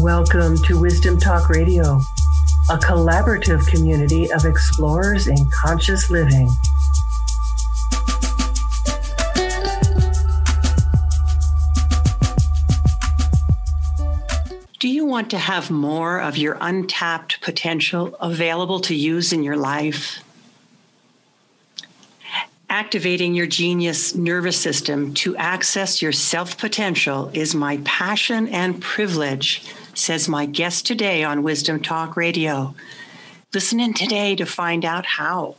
Welcome to Wisdom Talk Radio, a collaborative community of explorers in conscious living. Do you want to have more of your untapped potential available to use in your life? Activating your genius nervous system to access your self potential is my passion and privilege, says my guest today on Wisdom Talk Radio. Listen in today to find out how.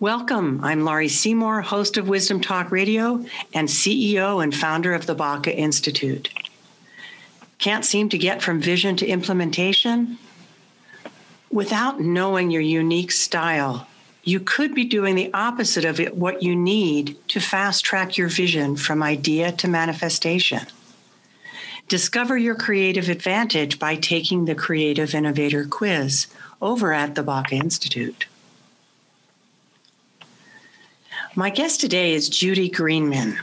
Welcome. I'm Laurie Seymour, host of Wisdom Talk Radio and CEO and founder of the Baca Institute. Can't seem to get from vision to implementation? Without knowing your unique style, you could be doing the opposite of it, what you need to fast track your vision from idea to manifestation. Discover your creative advantage by taking the Creative Innovator Quiz over at the Baca Institute. My guest today is Judy Greenman.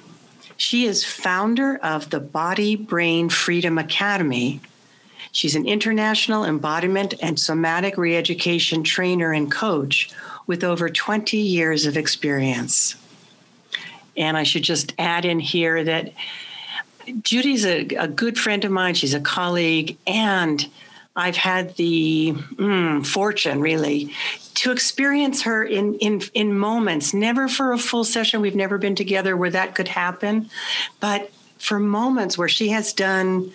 She is founder of the Body Brain Freedom Academy. She's an international embodiment and somatic reeducation trainer and coach with over 20 years of experience. And I should just add in here that Judy's a, a good friend of mine. She's a colleague, and I've had the mm, fortune, really, to experience her in, in in moments. Never for a full session. We've never been together where that could happen, but for moments where she has done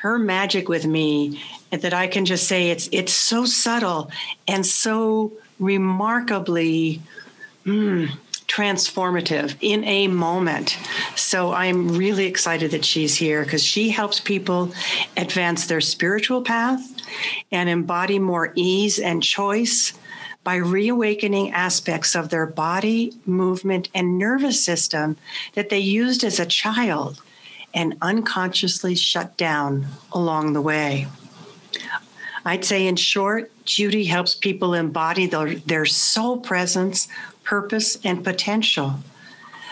her magic with me, that I can just say it's it's so subtle and so remarkably mm, transformative in a moment. So I'm really excited that she's here because she helps people advance their spiritual path and embody more ease and choice by reawakening aspects of their body, movement, and nervous system that they used as a child and unconsciously shut down along the way. I'd say, in short, Judy helps people embody their, their soul presence, purpose, and potential.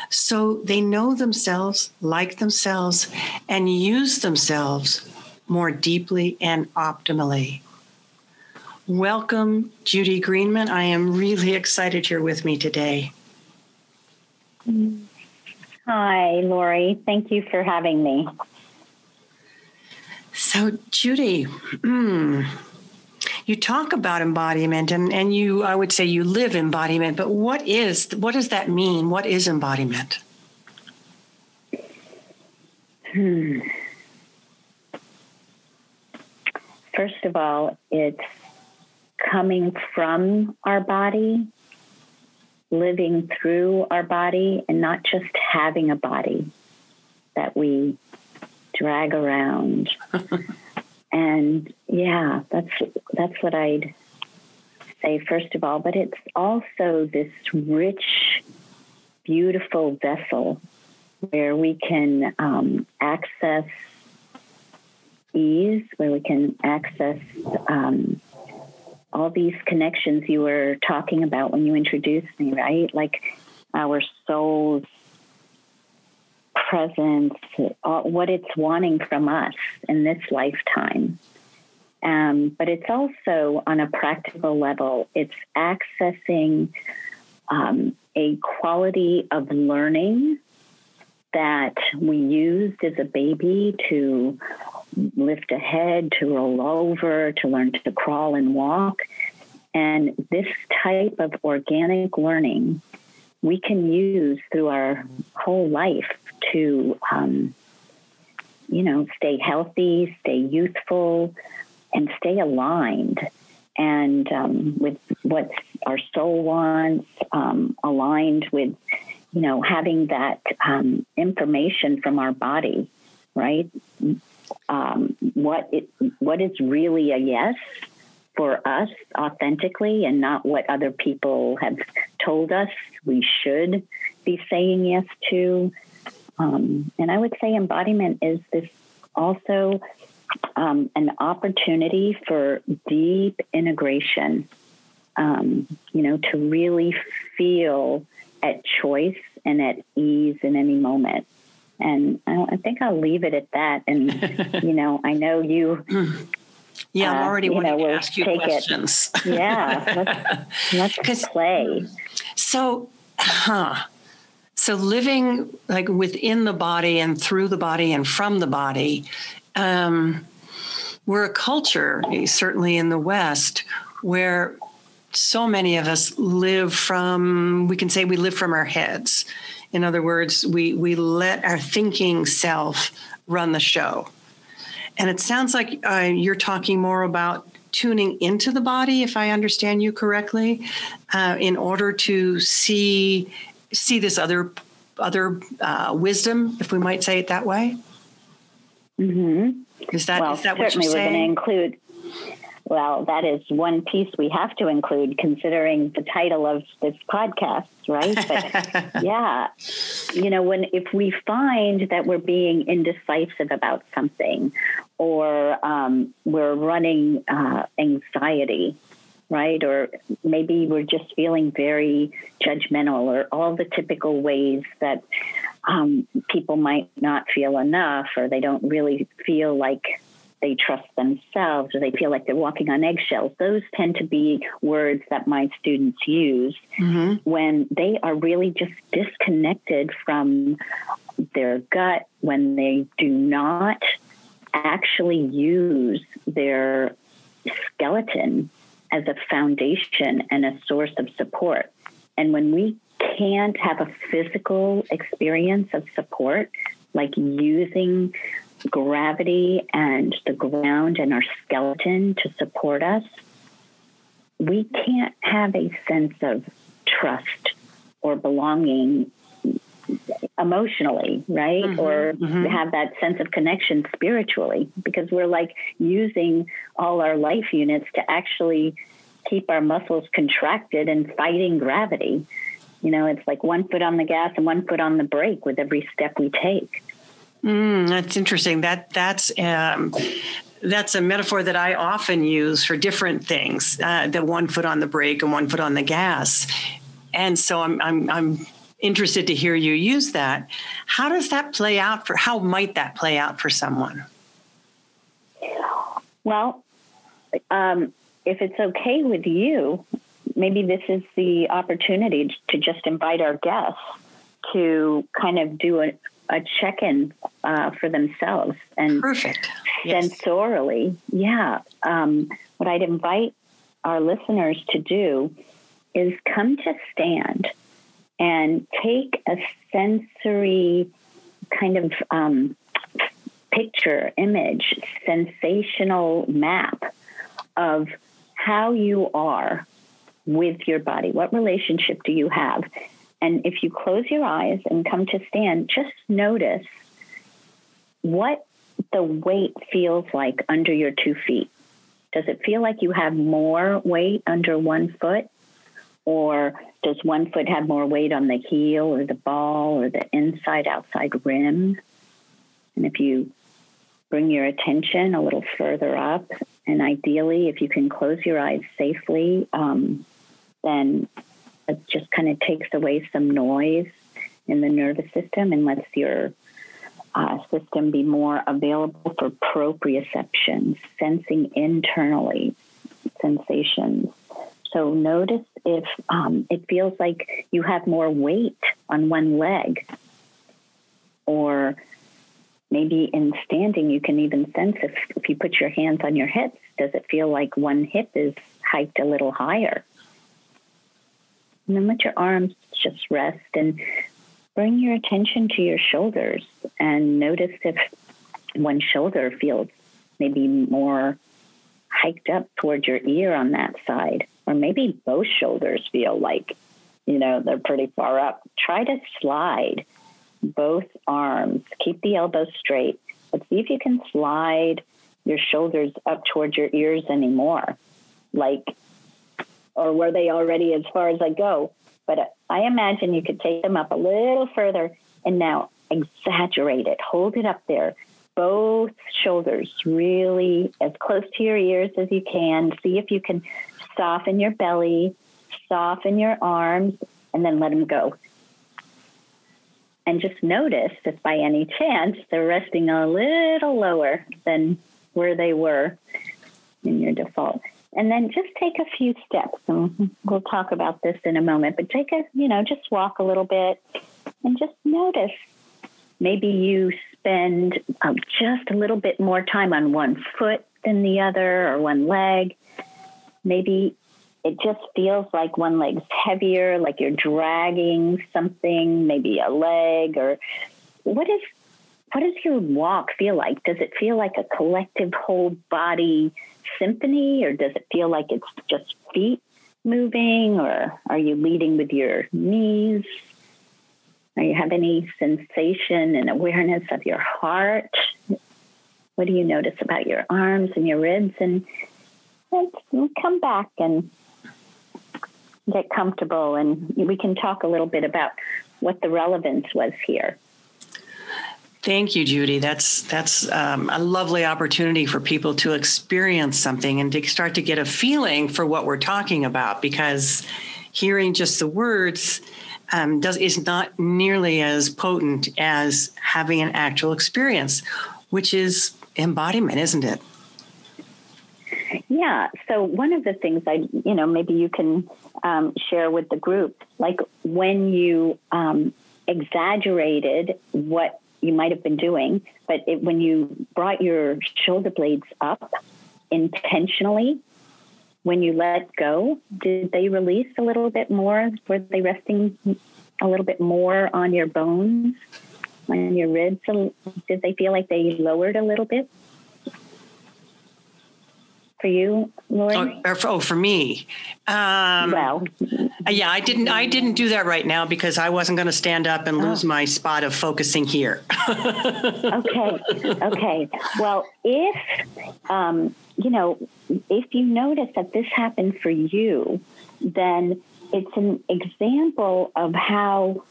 So they know themselves, like themselves, and use themselves more deeply and optimally. Welcome, Judy Greenman. I am really excited you're with me today. Hi, Laurie. Thank you for having me. So, Judy, you talk about embodiment and, and you, I would say you live embodiment, but what is, what does that mean? What is embodiment? Hmm. First of all, it's coming from our body, living through our body, and not just having a body that we drag around. and yeah, that's that's what I'd say first of all. But it's also this rich, beautiful vessel where we can um, access ease, where we can access um, all these connections you were talking about when you introduced me, right? Like our souls presence, uh, what it's wanting from us in this lifetime. Um, but it's also on a practical level, it's accessing um, a quality of learning that we used as a baby to lift a head, to roll over, to learn to crawl and walk. And this type of organic learning we can use through our whole life to, um, you know, stay healthy, stay youthful, and stay aligned. And um, with what our soul wants, um, aligned with, you know, having that um, information from our body, right? Um, what it, what is really a yes for us authentically and not what other people have told us we should be saying yes to. Um, and I would say embodiment is this also um, an opportunity for deep integration, um, you know, to really feel at choice and at ease in any moment And I, I think I'll leave it at that. And, you know, I know you. Yeah, I'm uh, already you wanting know, to we'll ask you take it. questions. Yeah, let's, let's play. So, huh. So living like within the body and through the body and from the body, um, we're a culture, certainly in the West, where so many of us live from. We can say we live from our heads. In other words, we we let our thinking self run the show. And it sounds like uh, you're talking more about tuning into the body, if I understand you correctly, uh, in order to see see this other other uh, wisdom, if we might say it that way. Mm-hmm. Is that well, is that what you're we're going to saying? include. Well, that is one piece we have to include, considering the title of this podcast, right? But yeah, you know, when if we find that we're being indecisive about something, or um, we're running uh, anxiety, right? Or maybe we're just feeling very judgmental, or all the typical ways that um, people might not feel enough, or they don't really feel like they trust themselves, or they feel like they're walking on eggshells. Those tend to be words that my students use Mhm. when they are really just disconnected from their gut, when they do not actually use their skeleton as a foundation and a source of support. And when we can't have a physical experience of support, like using gravity and the ground and our skeleton to support us, we can't have a sense of trust or belonging emotionally, right? Mhm, Or mhm. have that sense of connection spiritually because we're like using all our life units to actually keep our muscles contracted and fighting gravity. You know, it's like one foot on the gas and one foot on the brake with every step we take. Mm, that's interesting. That that's um, that's a metaphor that I often use for different things. Uh, the one foot on the brake and one foot on the gas, and so I'm I'm I'm interested to hear you use that. How does that play out for? How might that play out for someone? Well, um, if it's okay with you, maybe this is the opportunity to just invite our guests to kind of do a, a check in uh, for themselves and Perfect. Yes. Yeah. Um, what I'd invite our listeners to do is come to stand and take a sensory kind of um, picture, image, sensational map of how you are with your body. What relationship do you have? And if you close your eyes and come to stand, just notice what the weight feels like under your two feet. Does it feel like you have more weight under one foot? Or does one foot have more weight on the heel or the ball or the inside outside rim? And if you bring your attention a little further up, and ideally, if you can close your eyes safely, um, then it just kind of takes away some noise in the nervous system and lets your uh, system be more available for proprioception, sensing internally sensations. So notice if um, it feels like you have more weight on one leg, or maybe in standing, you can even sense if, if you put your hands on your hips, does it feel like one hip is hiked a little higher? And then let your arms just rest and bring your attention to your shoulders and notice if one shoulder feels maybe more hiked up towards your ear on that side, or maybe both shoulders feel like, you know, they're pretty far up. Try to slide both arms, keep the elbows straight, but see if you can slide your shoulders up towards your ears anymore, like, or were they already as far as I go? But I imagine you could take them up a little further and now exaggerate it, hold it up there. Both shoulders really as close to your ears as you can. See if you can soften your belly, soften your arms, and then let them go. and just notice if by any chance they're resting a little lower than where they were in your default. And then just take a few steps, and we'll talk about this in a moment, but take a, you know, just walk a little bit and just notice. Maybe you spend um, just a little bit more time on one foot than the other or one leg. Maybe it just feels like one leg's heavier, like you're dragging something, maybe a leg or what is what does your walk feel like? Does it feel like a collective whole body symphony or does it feel like it's just feet moving or are you leading with your knees? Are you have any sensation and awareness of your heart? What do you notice about your arms and your ribs? And let's come back and get comfortable and we can talk a little bit about what the relevance was here. Thank you, Judy. That's that's um, a lovely opportunity for people to experience something and to start to get a feeling for what we're talking about. Because hearing just the words um, does is not nearly as potent as having an actual experience, which is embodiment, isn't it? Yeah. So one of the things I, you know, maybe you can um, share with the group, like when you um, exaggerated what you might have been doing, but it, when you brought your shoulder blades up intentionally, when you let go, did they release a little bit more? Were they resting a little bit more on your bones, on your ribs? Did they feel like they lowered a little bit? For you, Laurie? Oh, for, oh, for me. Um, well, yeah, I didn't. I didn't do that right now because I wasn't going to stand up and lose oh. my spot of focusing here. okay. Okay. Well, if um, you know, if you notice that this happened for you, then it's an example of how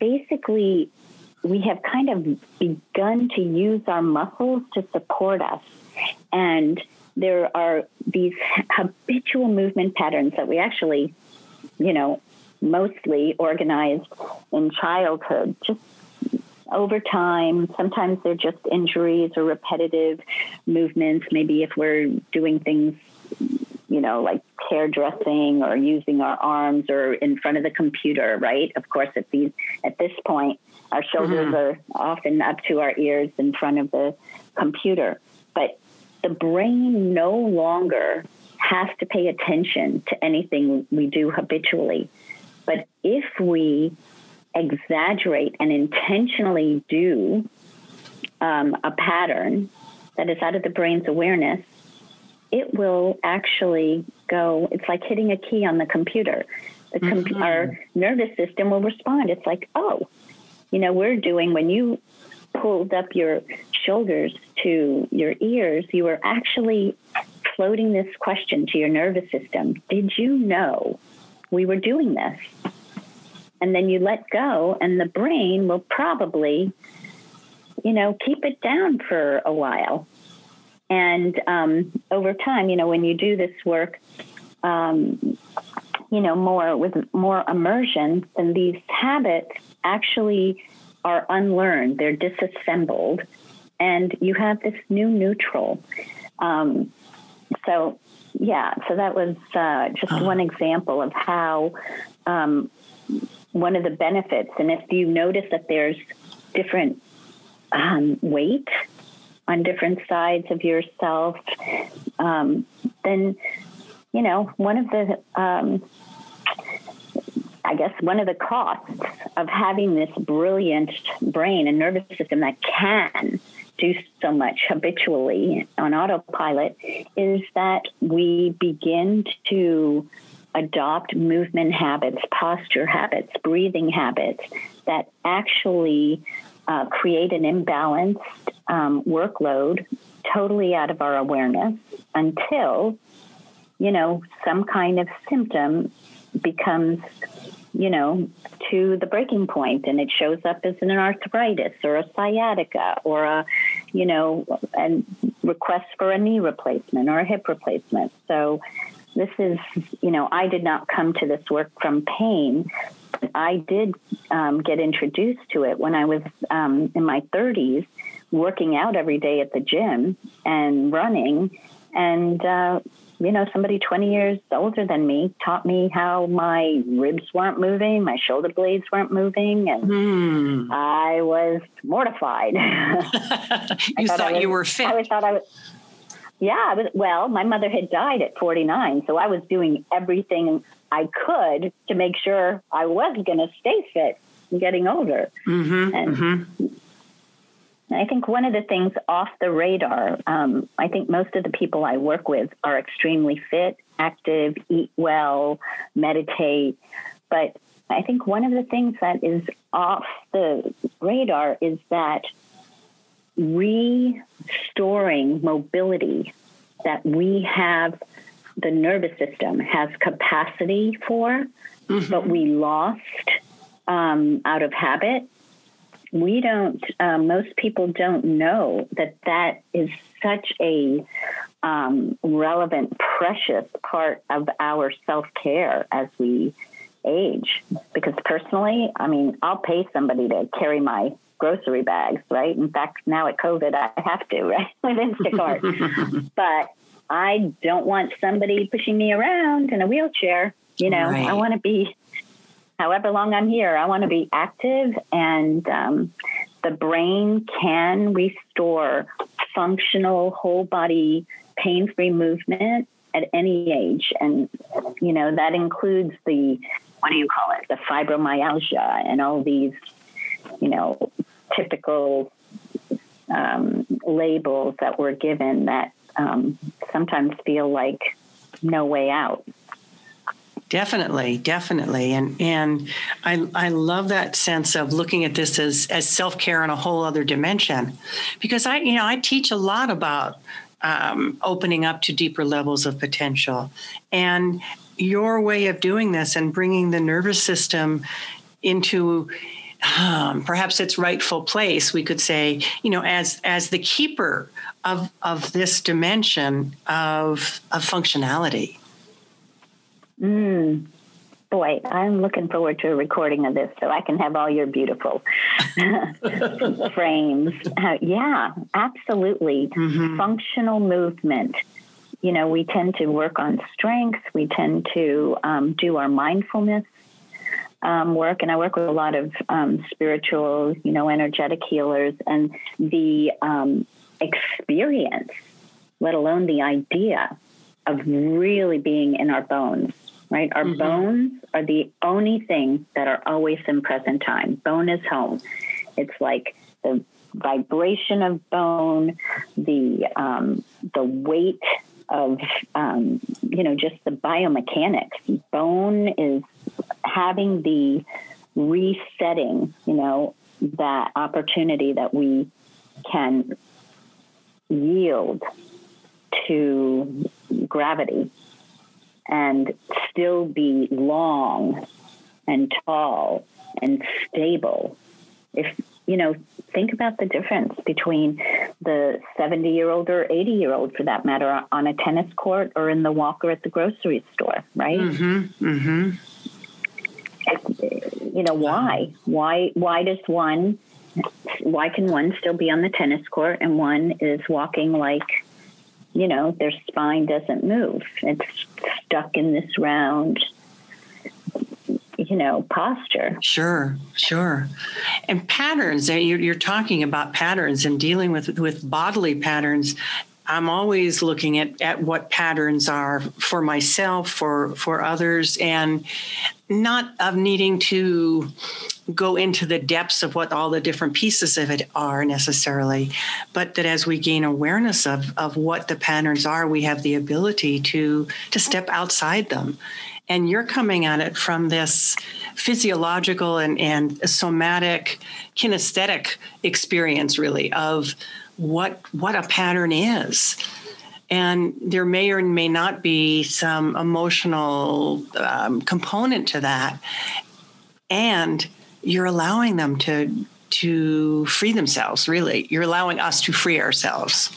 basically we have kind of begun to use our muscles to support us and there are these habitual movement patterns that we actually, you know, mostly organized in childhood, just over time. Sometimes they're just injuries or repetitive movements. Maybe if we're doing things, you know, like hairdressing or using our arms or in front of the computer, right? Of course, at these at this point, our shoulders mm-hmm. are often up to our ears in front of the computer. But the brain no longer has to pay attention to anything we do habitually. But if we exaggerate and intentionally do um, a pattern that is out of the brain's awareness, it will actually go, it's like hitting a key on the computer. The com- mm-hmm. Our nervous system will respond. It's like, oh, you know, we're doing when you pulled up your shoulders to your ears, you were actually floating this question to your nervous system Did you know we were doing this? And then you let go, and the brain will probably, you know, keep it down for a while. And um, over time, you know, when you do this work, um, you know, more with more immersion, then these habits actually are unlearned, they're disassembled, and you have this new neutral. Um, so, yeah, so that was uh, just uh-huh. one example of how um, one of the benefits, and if you notice that there's different um, weight on different sides of yourself, um, then you know one of the um, I guess one of the costs of having this brilliant brain and nervous system that can do so much habitually on autopilot is that we begin to adopt movement habits, posture habits, breathing habits that actually uh, create an imbalanced um, workload totally out of our awareness until, you know, some kind of symptom becomes you know, to the breaking point and it shows up as an arthritis or a sciatica or a, you know, a request for a knee replacement or a hip replacement. So this is, you know, I did not come to this work from pain, I did um, get introduced to it when I was um, in my 30s, working out every day at the gym and running. And, uh, you know, somebody 20 years older than me taught me how my ribs weren't moving, my shoulder blades weren't moving, and mm. I was mortified. you thought, thought was, you were fit. I always thought I was. Yeah, I was, well, my mother had died at 49, so I was doing everything I could to make sure I was going to stay fit getting older. Mm-hmm, and mm-hmm. I think one of the things off the radar, um, I think most of the people I work with are extremely fit, active, eat well, meditate. But I think one of the things that is off the radar is that restoring mobility that we have the nervous system has capacity for, mm-hmm. but we lost um, out of habit. We don't, um, most people don't know that that is such a um, relevant, precious part of our self care as we age. Because personally, I mean, I'll pay somebody to carry my grocery bags, right? In fact, now at COVID, I have to, right, with Instacart. but I don't want somebody pushing me around in a wheelchair. You know, right. I want to be, however long I'm here, I want to be active and um, the brain can restore functional whole body pain free movement at any age. And, you know, that includes the, what do you call it? The fibromyalgia and all these, you know, typical um, labels that were given that um, sometimes feel like no way out. Definitely, definitely, and and I I love that sense of looking at this as as self care in a whole other dimension, because I you know I teach a lot about um, opening up to deeper levels of potential, and your way of doing this and bringing the nervous system into um, perhaps its rightful place we could say you know as as the keeper of of this dimension of of functionality mm. boy i'm looking forward to a recording of this so i can have all your beautiful frames uh, yeah absolutely mm-hmm. functional movement you know we tend to work on strength we tend to um, do our mindfulness um, work, and I work with a lot of um, spiritual, you know, energetic healers, and the um, experience, let alone the idea of really being in our bones. Right, our mm-hmm. bones are the only thing that are always in present time. Bone is home. It's like the vibration of bone, the um, the weight of um, you know just the biomechanics. Bone is having the resetting, you know, that opportunity that we can yield to gravity and still be long and tall and stable. If, you know, think about the difference between the 70 year old or 80 year old, for that matter, on a tennis court or in the walker at the grocery store, right? Mm-hmm, mm-hmm you know why why why does one why can one still be on the tennis court and one is walking like you know their spine doesn't move. It's stuck in this round you know posture. Sure sure. And patterns eh, you're, you're talking about patterns and dealing with with bodily patterns I'm always looking at, at what patterns are for myself, for for others, and not of needing to go into the depths of what all the different pieces of it are necessarily, but that as we gain awareness of, of what the patterns are, we have the ability to to step outside them. And you're coming at it from this physiological and, and somatic kinesthetic experience really of what what a pattern is and there may or may not be some emotional um, component to that and you're allowing them to to free themselves really you're allowing us to free ourselves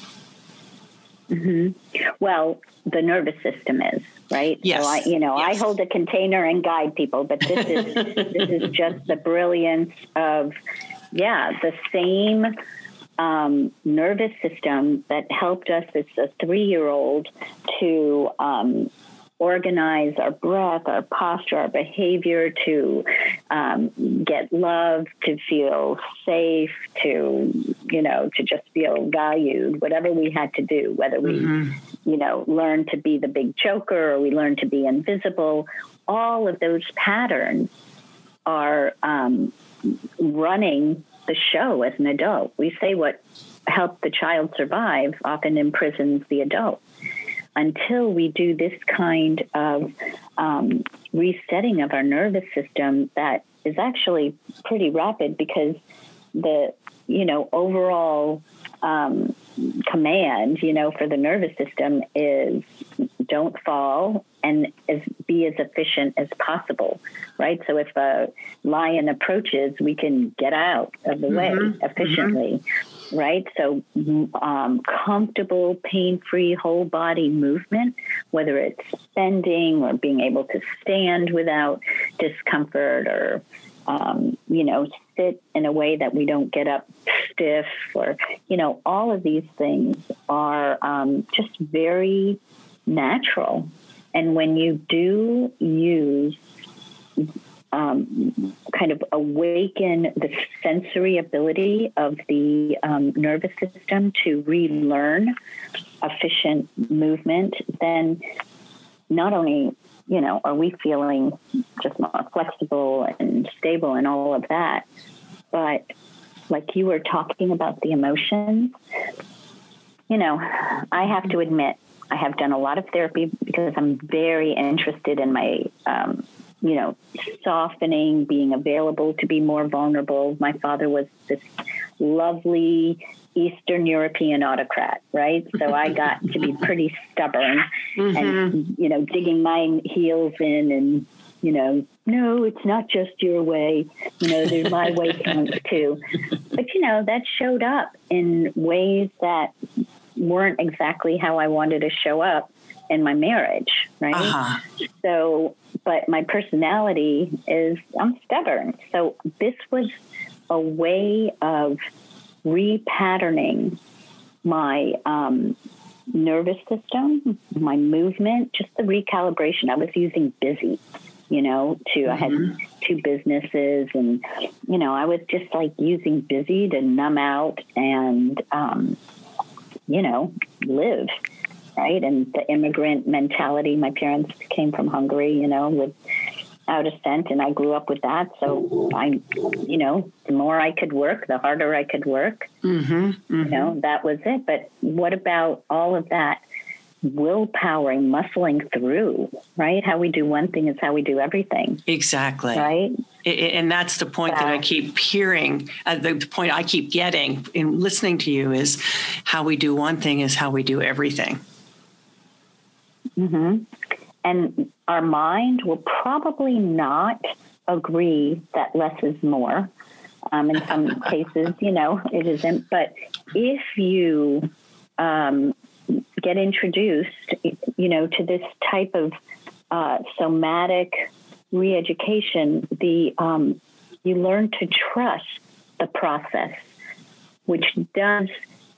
mm-hmm. well the nervous system is right? Yes. So I, you know, yes. I hold a container and guide people, but this is this is just the brilliance of, yeah, the same um, nervous system that helped us as a three-year-old to um, organize our breath, our posture, our behavior, to um, get love, to feel safe, to, you know, to just feel valued, whatever we had to do, whether we, mm-hmm. you know, learn to be the big choker or we learn to be invisible, all of those patterns are um, running the show as an adult. We say what helped the child survive often imprisons the adult until we do this kind of um, resetting of our nervous system that is actually pretty rapid because the you know overall um, command you know for the nervous system is don't fall and as, be as efficient as possible right so if a lion approaches we can get out of the mm-hmm. way mm-hmm. efficiently mm-hmm right? So, um, comfortable, pain free whole body movement, whether it's bending or being able to stand without discomfort or, um, you know, sit in a way that we don't get up stiff or, you know, all of these things are um, just very natural. And when you do use um, kind of awaken the sensory ability of the um, nervous system to relearn efficient movement, then not only you know are we feeling just more flexible and stable and all of that, but like you were talking about the emotions, you know, I have to admit I have done a lot of therapy because I'm very interested in my um, you know, softening, being available to be more vulnerable. My father was this lovely Eastern European autocrat, right? So I got to be pretty stubborn mm-hmm. and, you know, digging my heels in and, you know, no, it's not just your way. You know, there's my way counts too. But, you know, that showed up in ways that weren't exactly how I wanted to show up in my marriage, right? Uh-huh. So but my personality is I'm stubborn. So this was a way of repatterning my um, nervous system, my movement, just the recalibration. I was using busy, you know, to mm-hmm. I had mm-hmm. two businesses, and you know, I was just like using busy to numb out and, um, you know, live right? And the immigrant mentality. My parents came from Hungary, you know, with out of scent and I grew up with that. So I, you know, the more I could work, the harder I could work. Mm-hmm, mm-hmm. You know, that was it. But what about all of that? willpowering, muscling through, right? How we do one thing is how we do everything. Exactly. Right. And that's the point that I keep hearing. Uh, the point I keep getting in listening to you is how we do one thing is how we do everything. Mm-hmm. And our mind will probably not agree that less is more. Um, in some cases, you know, it isn't. But if you um, get introduced, you know, to this type of uh, somatic re-education, the um, you learn to trust the process, which does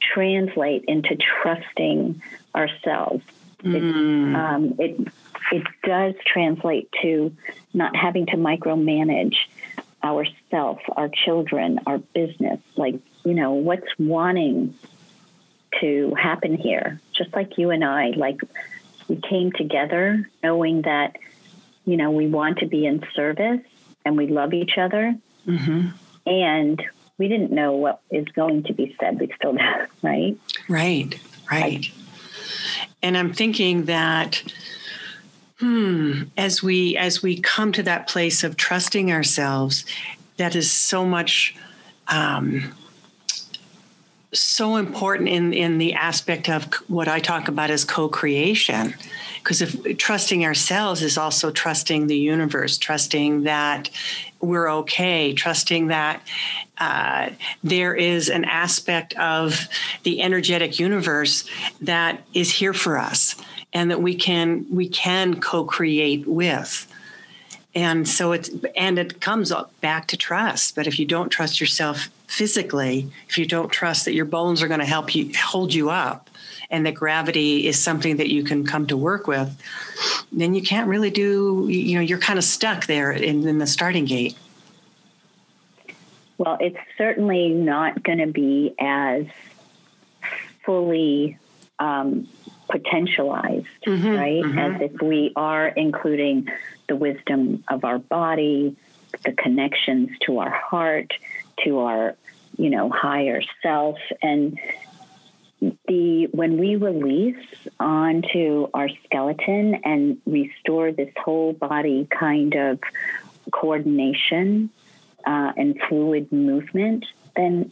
translate into trusting ourselves. Mm. It, um, it it does translate to not having to micromanage ourself, our children, our business. Like you know, what's wanting to happen here? Just like you and I, like we came together knowing that you know we want to be in service and we love each other, mm-hmm. and we didn't know what is going to be said. We still do, right? Right. Right. Like, and I'm thinking that hmm, as we as we come to that place of trusting ourselves, that is so much um, so important in in the aspect of what I talk about as co-creation. Because if trusting ourselves is also trusting the universe, trusting that we're okay, trusting that uh, there is an aspect of the energetic universe that is here for us and that we can we can co-create with. And so it's and it comes back to trust but if you don't trust yourself physically if you don't trust that your bones are going to help you hold you up and that gravity is something that you can come to work with then you can't really do you know you're kind of stuck there in, in the starting gate. Well it's certainly not going to be as fully um, potentialized, mm-hmm, right? Mm-hmm. As if we are including the wisdom of our body, the connections to our heart, to our, you know, higher self. And the when we release onto our skeleton and restore this whole body kind of coordination uh, and fluid movement, then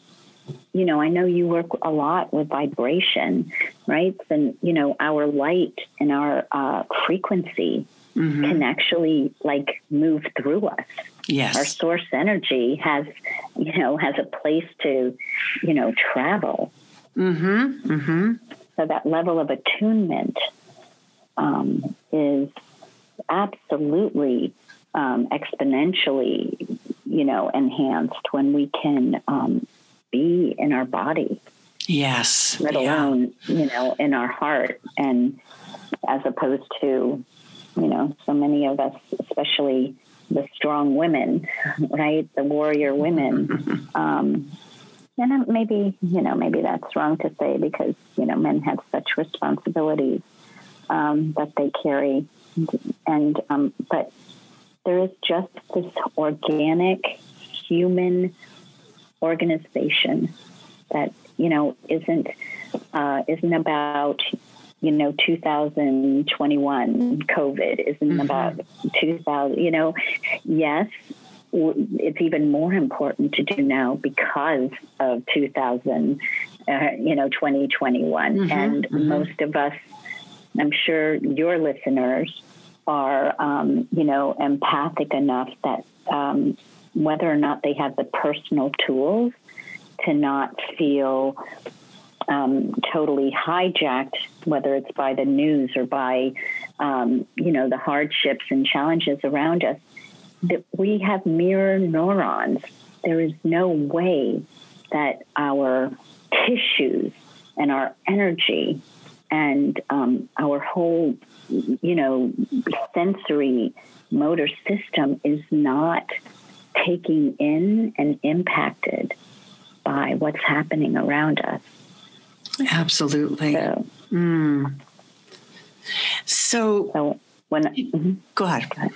you know, I know you work a lot with vibration, right? And, you know, our light and our uh, frequency mm-hmm. can actually like move through us. Yes. Our source energy has, you know, has a place to, you know, travel. Mm-hmm. Mm-hmm. So that level of attunement um, is absolutely um, exponentially, you know, enhanced when we can um, be in our body. Yes. Let alone, yeah. you know, in our heart. And as opposed to, you know, so many of us, especially the strong women, right? The warrior women. Um, and maybe, you know, maybe that's wrong to say because, you know, men have such responsibilities um, that they carry. And, um, but there is just this organic human organization that you know isn't uh, isn't about you know 2021 COVID isn't mm-hmm. about 2000. You know, yes, it's even more important to do now because of 2000. Uh, you know, 2021, mm-hmm. and mm-hmm. most of us, I'm sure your listeners are, um, you know, empathic enough that um, whether or not they have the personal tools to not feel um, totally hijacked, whether it's by the news or by, um, you know, the hardships and challenges around us, that we have mirror neurons. There is no way that our tissues and our energy and um, our whole, you know, sensory motor system is not taking in and impacted by what's happening around us. Absolutely. So, mm. so, so when mm-hmm. go ahead. Go ahead.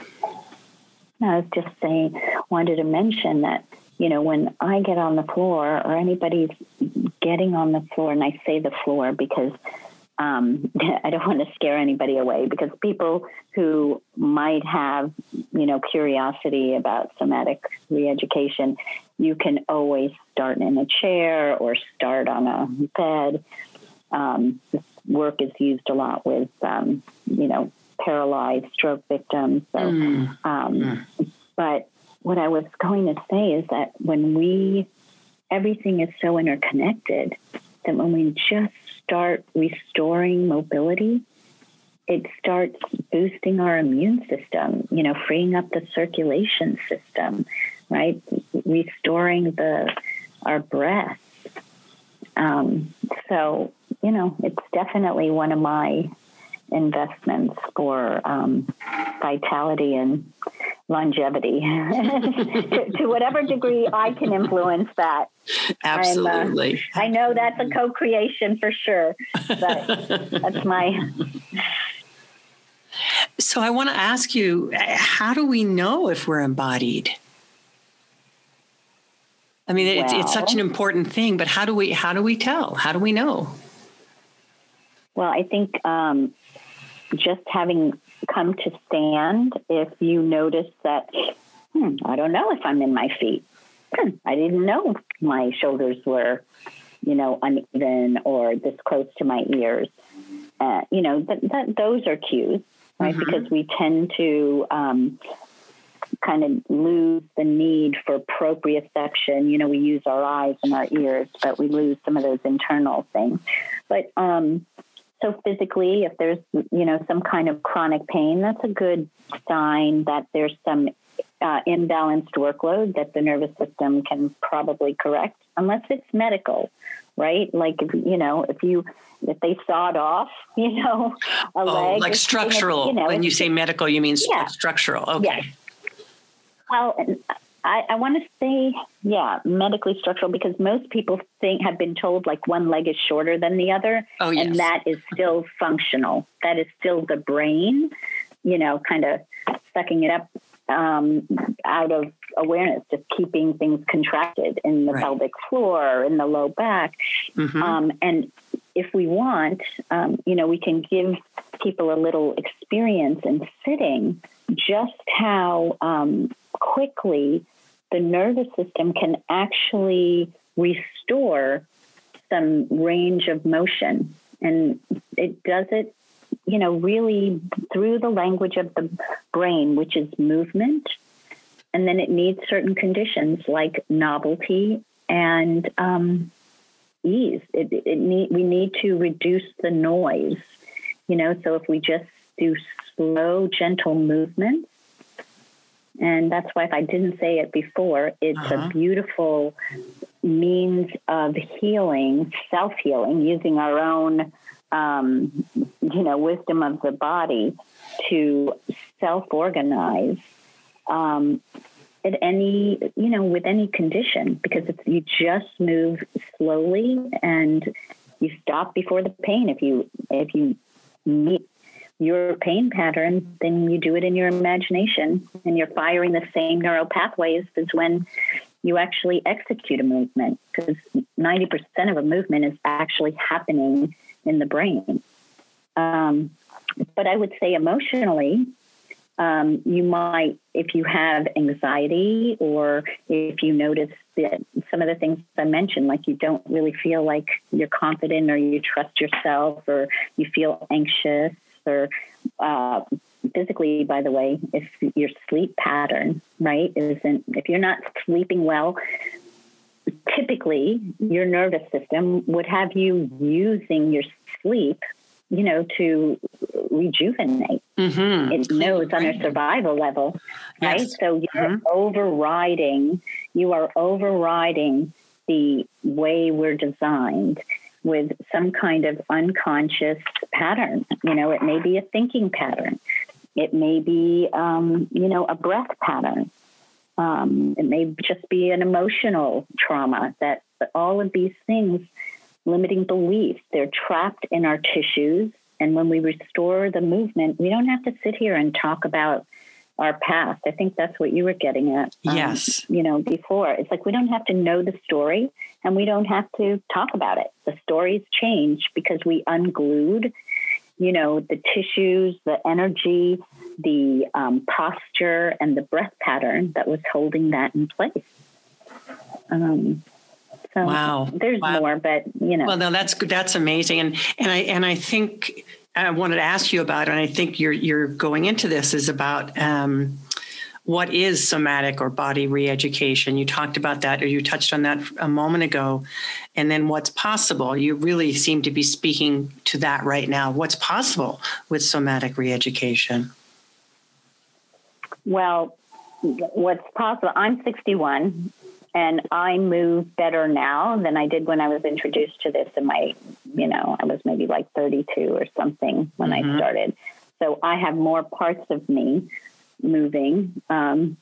I was just saying, wanted to mention that you know when I get on the floor or anybody's getting on the floor, and I say the floor because um, I don't want to scare anybody away because people who might have, you know, curiosity about somatic reeducation, you can always start in a chair or start on a bed. Um, this work is used a lot with, um, you know, paralyzed stroke victims. So, mm. Mm. but what I was going to say is that when we, everything is so interconnected that when we just start restoring mobility, it starts boosting our immune system, you know, freeing up the circulation system, right? Restoring the our breath. Um, so, you know, it's definitely one of my investments for um, vitality and longevity to, to, whatever degree I can influence that. Absolutely. Uh, I know that's a co-creation for sure, but that's my. So I want to ask you, how do we know if we're embodied? I mean, well, it's, it's such an important thing, but how do we how do we tell? How do we know? Well, I think um, just having come to stand if you notice that, hmm, I don't know if I'm in my feet. Hmm, I didn't know my shoulders were, you know, uneven or this close to my ears. Uh, you know, that, that, those are cues, right? Mm-hmm. Because we tend to um, kind of lose the need for proprioception. You know, we use our eyes and our ears, but we lose some of those internal things. But um, so physically, if there's you know some kind of chronic pain, that's a good sign that there's some uh, imbalanced workload that the nervous system can probably correct, unless it's medical, right? Like if, you know, if you if they sawed off, you know, a oh, leg, like structural. You know, when you say medical, you mean yeah. structural. Okay. Yes. Well, I, I want to say, yeah, medically structural because most people think have been told like one leg is shorter than the other, oh, yes. and that is still functional. That is still the brain, you know, kind of sucking it up um, out of awareness, just keeping things contracted in the right. pelvic floor, in the low back. Mm-hmm. Um, and if we want, um, you know, we can give people a little experience in sitting just how um, quickly the nervous system can actually restore some range of motion. And it does it you know, really through the language of the brain, which is movement. And then it needs certain conditions like novelty and um, ease. It, it need, we need to reduce the noise, you know, so if we just do slow, gentle movements, and that's why if I didn't say it before, it's uh-huh. a beautiful means of healing, self healing, using our own um, you know, wisdom of the body to self organize um, at any, you know, with any condition because if you just move slowly and you stop before the pain. If you if you meet your pain pattern, then you do it in your imagination and you're firing the same neural pathways as when you actually execute a movement because 90% of a movement is actually happening in the brain. Um, but I would say emotionally, um, you might, if you have anxiety or if you notice that some of the things I mentioned, like you don't really feel like you're confident or you trust yourself or you feel anxious or uh, physically, by the way, if your sleep pattern, right, isn't, if you're not sleeping well, typically your nervous system would have you using your sleep you know to rejuvenate mm-hmm. it knows on a survival level yes. right so you're mm-hmm. overriding you are overriding the way we're designed with some kind of unconscious pattern. You know it may be a thinking pattern. It may be um, you know a breath pattern. Um, it may just be an emotional trauma that all of these things, limiting beliefs, they're trapped in our tissues. And when we restore the movement, we don't have to sit here and talk about our past. I think that's what you were getting at. Um, yes. You know, before it's like we don't have to know the story and we don't have to talk about it. The stories change because we unglued, you know, the tissues, the energy, the um, posture and the breath pattern that was holding that in place. Um, so wow, there's wow. more, but you know. Well, no, that's that's amazing, and and I and I think I wanted to ask you about, and I think you're you're going into this is about. Um, what is somatic or body reeducation? You talked about that, or you touched on that a moment ago. And then what's possible? You really seem to be speaking to that right now. What's possible with somatic reeducation? Well, what's possible, I'm 61 and I move better now than I did when I was introduced to this in my, you know, I was maybe like 32 or something when mm-hmm. I started. So I have more parts of me moving. Um,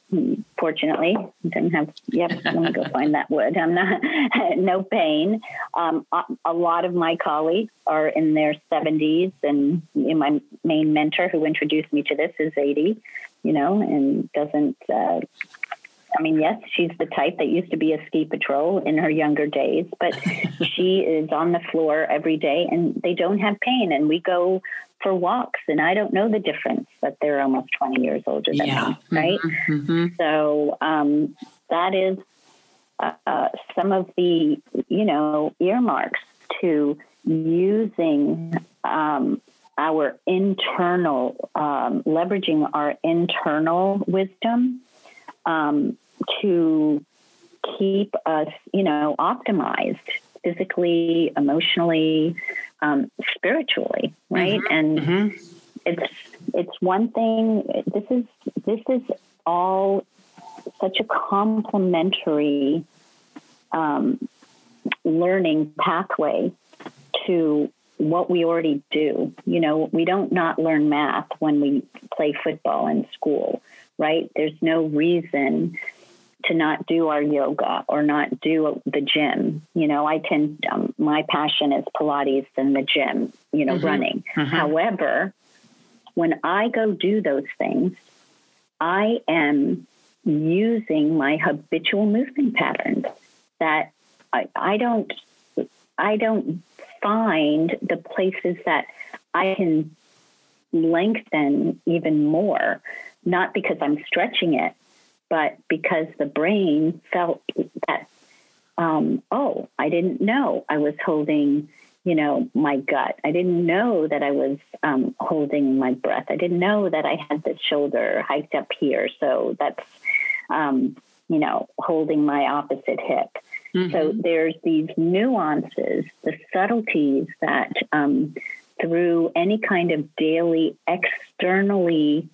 fortunately, didn't have. Yep, let me go find that wood. I'm not no pain. Um, a, a, lot of my colleagues are in their 70s, and my main mentor, who introduced me to this, is 80 you know, and doesn't. Uh, I mean, yes, she's the type that used to be a ski patrol in her younger days, but she is on the floor every day and they don't have pain. And we go for walks, and I don't know the difference that they're almost 20 years older than yeah. me, right? Mm-hmm. mm-hmm. So um, that is uh, uh, some of the, you know, earmarks to using um, our internal, um, leveraging our internal wisdom um, to keep us, you know, optimized physically, emotionally, um, spiritually, right? Mm-hmm. And mm-hmm. it's it's one thing. This is this is all such a complementary um, learning pathway to what we already do. You know, we don't not learn math when we play football in school, right? There's no reason to not do our yoga or not do the gym. You know, I tend, um, my passion is Pilates and the gym, you know, mm-hmm. running. Mm-hmm. However, when I go do those things, I am using my habitual movement patterns that I, I don't I don't find the places that I can lengthen even more, not because I'm stretching it, but because the brain felt that, um, oh, I didn't know I was holding, you know, my gut. I didn't know that I was um, holding my breath. I didn't know that I had the shoulder hiked up here. So that's, um, you know, holding my opposite hip. Mm-hmm. So there's these nuances, the subtleties that um, through any kind of daily externally,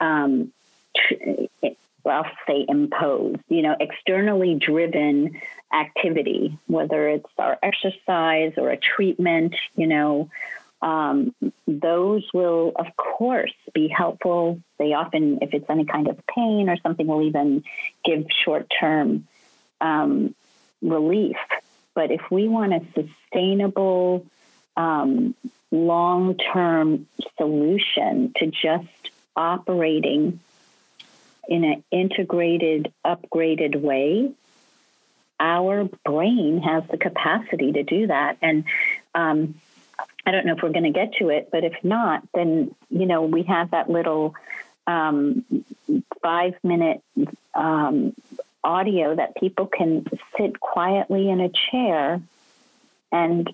um, I'll say imposed, you know, externally driven activity, whether it's our exercise or a treatment, you know, um, those will, of course, be helpful. They often, if it's any kind of pain or something, will even give short term um, relief. But if we want a sustainable, um, long term solution to just operating in an integrated, upgraded way, our brain has the capacity to do that. And um, I don't know if we're going to get to it, but if not, then, you know, we have that little um, five minute um, audio that people can sit quietly in a chair and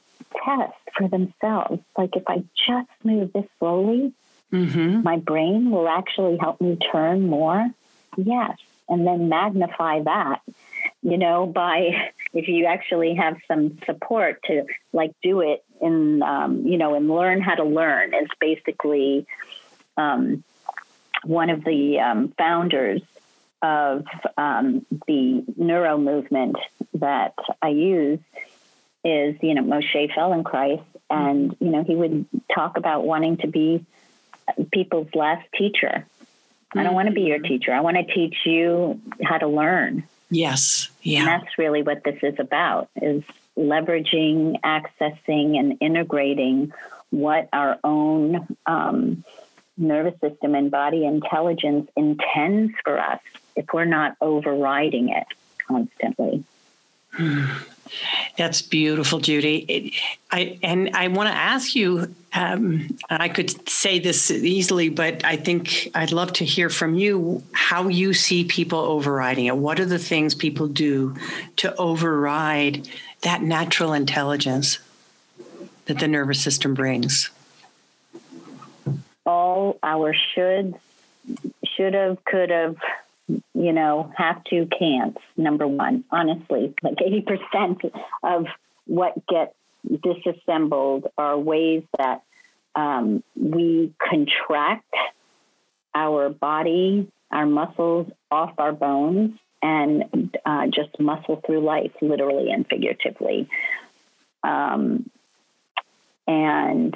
test for themselves. Like if I just move this slowly, mm-hmm. my brain will actually help me turn more. Yes. And then magnify that, you know, by if you actually have some support to like do it in, um, you know, and learn how to learn It's basically um, one of the um, founders of um, the neuro movement that I use is, you know, Moshe Feldenkrais. And, you know, he would talk about wanting to be people's last teacher. I don't want to be your mm-hmm. teacher. I want to teach you how to learn. Yes. Yeah. And that's really what this is about is leveraging, accessing, and integrating what our own um, nervous system and body intelligence intends for us if we're not overriding it constantly. That's beautiful, Judy. It, I and I want to ask you. Um, I could say this easily, but I think I'd love to hear from you how you see people overriding it. What are the things people do to override that natural intelligence that the nervous system brings? All our shoulds, should have, could have, you know, have to, can't, number one. Honestly, like 80% of what gets disassembled are ways that um, we contract our body, our muscles off our bones, and uh, just muscle through life, literally and figuratively. Um, and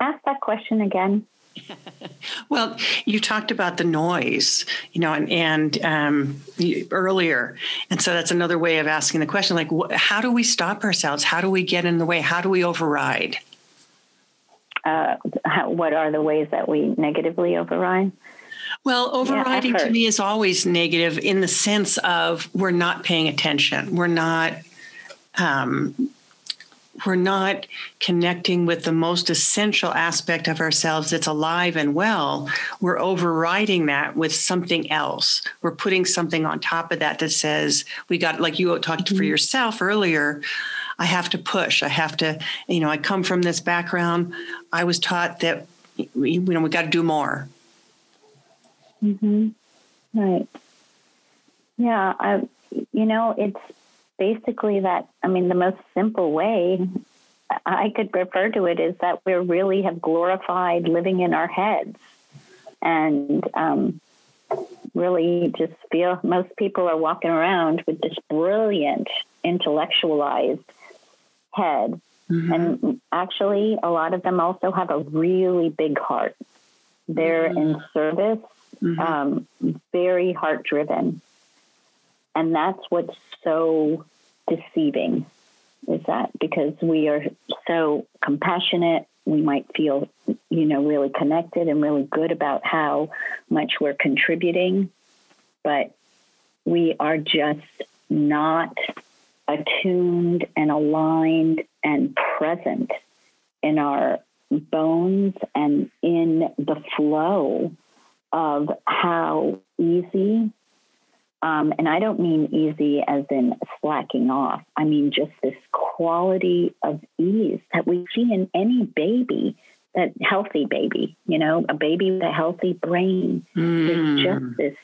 ask that question again. well, you talked about the noise, you know, and, and um, earlier, and so that's another way of asking the question: like, wh- how do we stop ourselves? How do we get in the way? How do we override? Uh, how, what are the ways that we negatively override? Well, overriding yeah, to me is always negative in the sense of we're not paying attention. We're not um, we're not connecting with the most essential aspect of ourselves that's alive and well, we're overriding that with something else. We're putting something on top of that that says, we got, like you talked mm-hmm. for yourself earlier, I have to push. I have to, you know, I come from this background. I was taught that, you know, we got to do more. Mm-hmm. Right. Yeah. I, you know, it's, basically that i mean the most simple way I could refer to it is that we really have glorified living in our heads and um, really just feel most people are walking around with this brilliant intellectualized head. Mm-hmm. And actually, a lot of them also have a really big heart. They're mm-hmm. in service, mm-hmm. um, very heart driven. And that's what's so deceiving is that because we are so compassionate, we might feel, you know, really connected and really good about how much we're contributing, but we are just not attuned and aligned and present in our bones and in the flow of how easy um, and I don't mean easy as in slacking off. I mean just this quality of ease that we see in any baby, that healthy baby, you know, a baby with a healthy brain. Mm. There's just this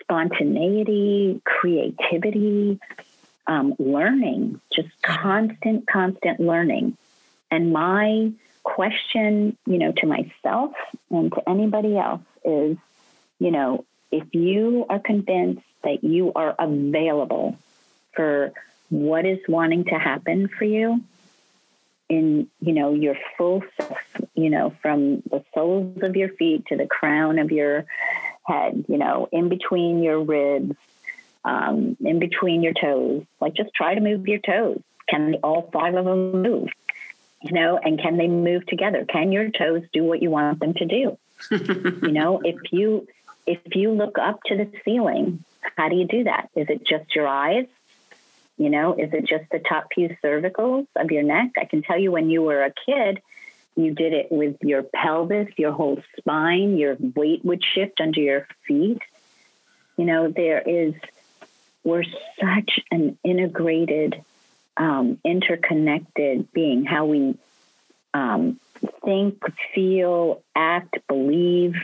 spontaneity, creativity, um, learning, just constant, constant learning. And my question, you know, to myself and to anybody else is, you know, if you are convinced that you are available for what is wanting to happen for you in you know your full self you know from the soles of your feet to the crown of your head you know in between your ribs um, in between your toes like just try to move your toes. Can all five of them move you know and can they move together? Can your toes do what you want them to do? You know if you if you look up to the ceiling how do you do that? Is it just your eyes? You know, is it just the top few cervicals of your neck? I can tell you when you were a kid, you did it with your pelvis, your whole spine, your weight would shift under your feet. You know, there is, we're such an integrated, um, interconnected being, how we um, think, feel, act, believe,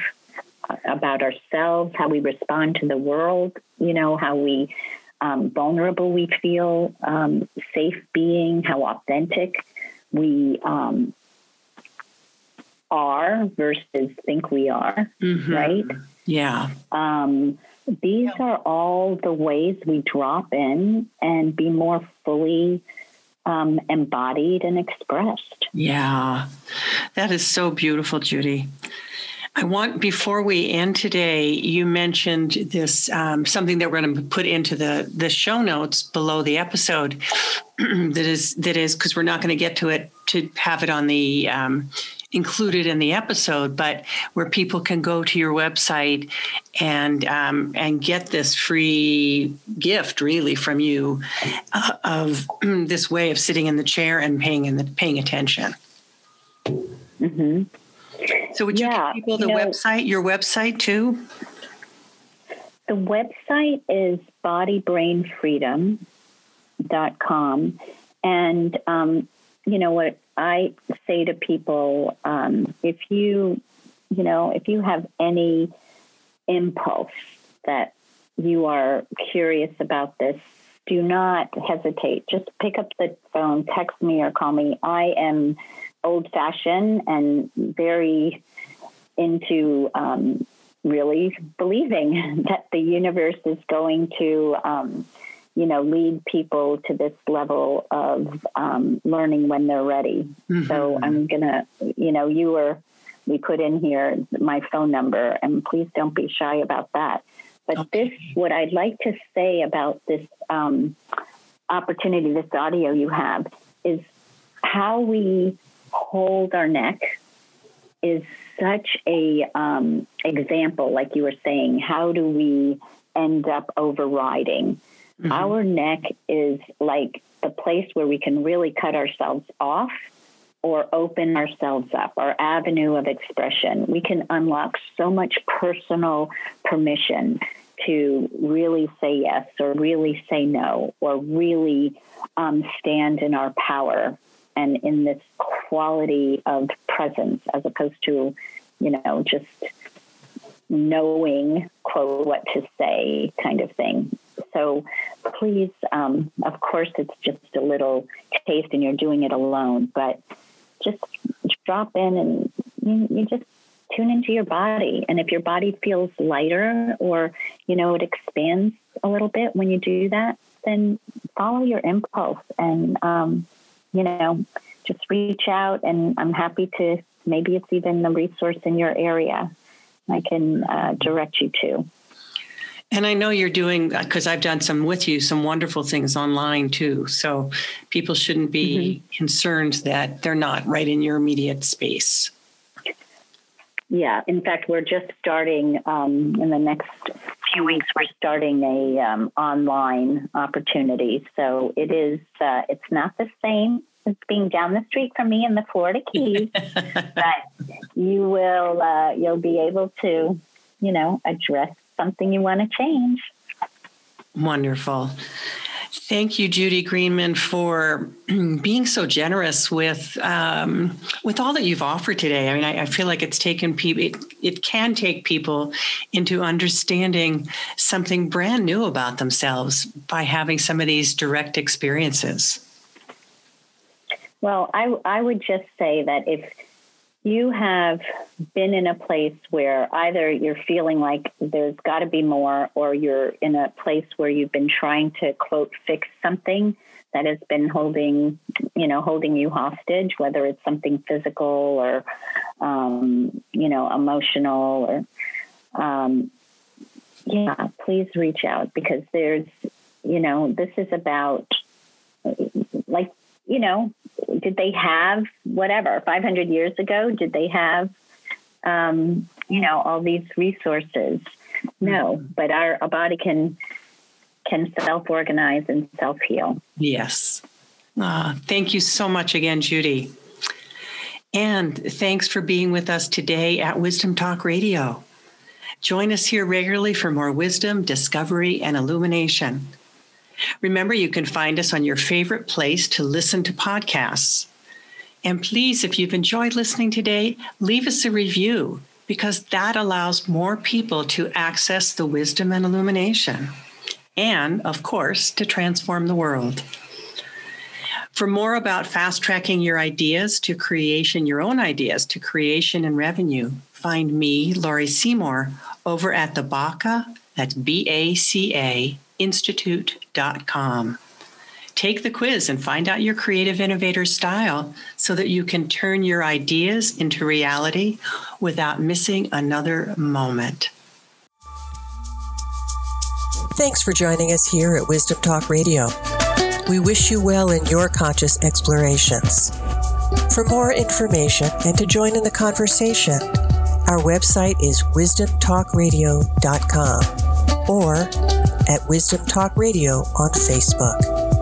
about ourselves, how we respond to the world, you know, how we um, vulnerable we feel, um, safe being, how authentic we um, are versus think we are, mm-hmm. right? Yeah. Um, these are all the ways we drop in and be more fully um, embodied and expressed. Yeah, that is so beautiful, Judy. I want before we end today, you mentioned this um, something that we're going to put into the the show notes below the episode. that is that is because we're not going to get to it to have it on the um, included in the episode, but where people can go to your website and um, and get this free gift, really, from you uh, of this way of sitting in the chair and paying in the paying attention. Mm-hmm. So would you yeah, give people the you know, website, your website too? The website is bodybrainfreedom.com. And, um, you know, what I say to people, um, if you, you know, if you have any impulse that you are curious about this, do not hesitate. Just pick up the phone, text me, or call me. I am old fashioned and very into um, really believing that the universe is going to, um, you know, lead people to this level of um, learning when they're ready. Mm-hmm. So I'm going to, you know, you were, we put in here my phone number, and please don't be shy about that. But okay. this, what I'd like to say about this um, opportunity, this audio you have, is how we hold our neck is such a um, example, like you were saying. How do we end up overriding? Mm-hmm. Our neck is like the place where we can really cut ourselves off or open ourselves up, our avenue of expression. We can unlock so much personal permission to really say yes or really say no or really um, stand in our power and in this quality of presence as opposed to, you know, just knowing, quote, what to say kind of thing. So please, um, of course, it's just a little taste and you're doing it alone, but just drop in and you, you just tune into your body. And if your body feels lighter or, you know, it expands a little bit when you do that, then follow your impulse and, um, you know, just reach out. And I'm happy to, maybe it's even a resource in your area I can uh, direct you to. And I know you're doing because I've done some with you some wonderful things online too. So people shouldn't be mm-hmm. concerned that they're not right in your immediate space. Yeah, in fact, we're just starting um, in the next few weeks. We're starting a um, online opportunity, so it is. Uh, it's not the same as being down the street from me in the Florida Keys, but you will. Uh, you'll be able to, you know, address something you want to change. Wonderful. Thank you, Judy Greenman, for being so generous with um, with all that you've offered today. I mean, I, I feel like it's taken people. It, it can take people into understanding something brand new about themselves by having some of these direct experiences. Well, I I would just say that if you have been in a place where either you're feeling like there's got to be more, or you're in a place where you've been trying to quote fix something that has been holding, you know, holding you hostage, whether it's something physical or, um, you know, emotional or, um, yeah, please reach out because there's, you know, this is about like you know, did they have whatever 500 years ago? Did they have, um, you know, all these resources? No, mm-hmm. but our, our body can can self organize and self heal. Yes. Uh, thank you so much again, Judy. And thanks for being with us today at Wisdom Talk Radio. Join us here regularly for more wisdom, discovery, and illumination. Remember, you can find us on your favorite place to listen to podcasts. And please, if you've enjoyed listening today, leave us a review because that allows more people to access the wisdom and illumination. And, of course, to transform the world. For more about fast tracking your ideas to creation, your own ideas to creation and revenue, find me, Laurie Seymour, over at the BACA, that's B A C A institute.com. Take the quiz and find out your creative innovator style so that you can turn your ideas into reality without missing another moment. Thanks for joining us here at Wisdom Talk Radio. We wish you well in your conscious explorations. For more information and to join in the conversation, our website is wisdomtalkradio.com or at Wisdom Talk Radio on Facebook.